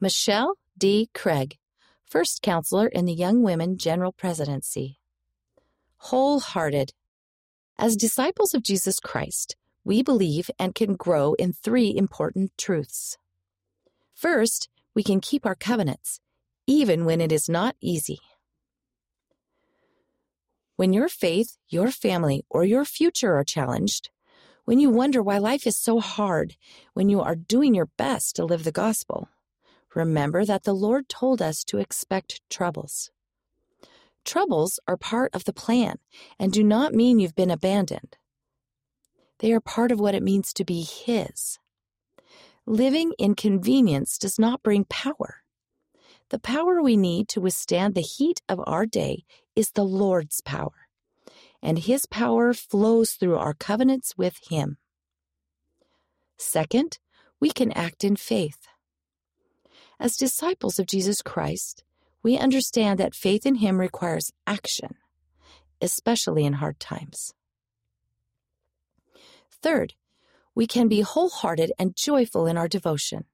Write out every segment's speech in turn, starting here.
Michelle D. Craig, First Counselor in the Young Women General Presidency. Wholehearted. As disciples of Jesus Christ, we believe and can grow in three important truths. First, we can keep our covenants, even when it is not easy. When your faith, your family, or your future are challenged, when you wonder why life is so hard, when you are doing your best to live the gospel, remember that the Lord told us to expect troubles. Troubles are part of the plan and do not mean you've been abandoned. They are part of what it means to be His. Living in convenience does not bring power. The power we need to withstand the heat of our day is the Lord's power, and His power flows through our covenants with Him. Second, we can act in faith. As disciples of Jesus Christ, we understand that faith in Him requires action, especially in hard times. Third, we can be wholehearted and joyful in our devotion.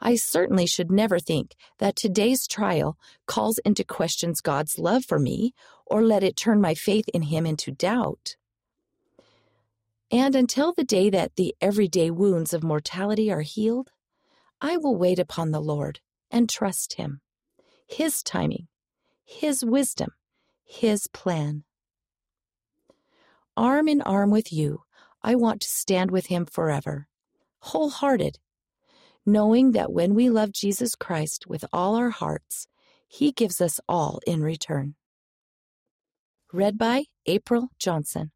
I certainly should never think that today's trial calls into questions God's love for me or let it turn my faith in Him into doubt. And until the day that the everyday wounds of mortality are healed, I will wait upon the Lord and trust Him, His timing, His wisdom, His plan. Arm in arm with you, I want to stand with Him forever, wholehearted, knowing that when we love Jesus Christ with all our hearts, He gives us all in return. Read by April Johnson.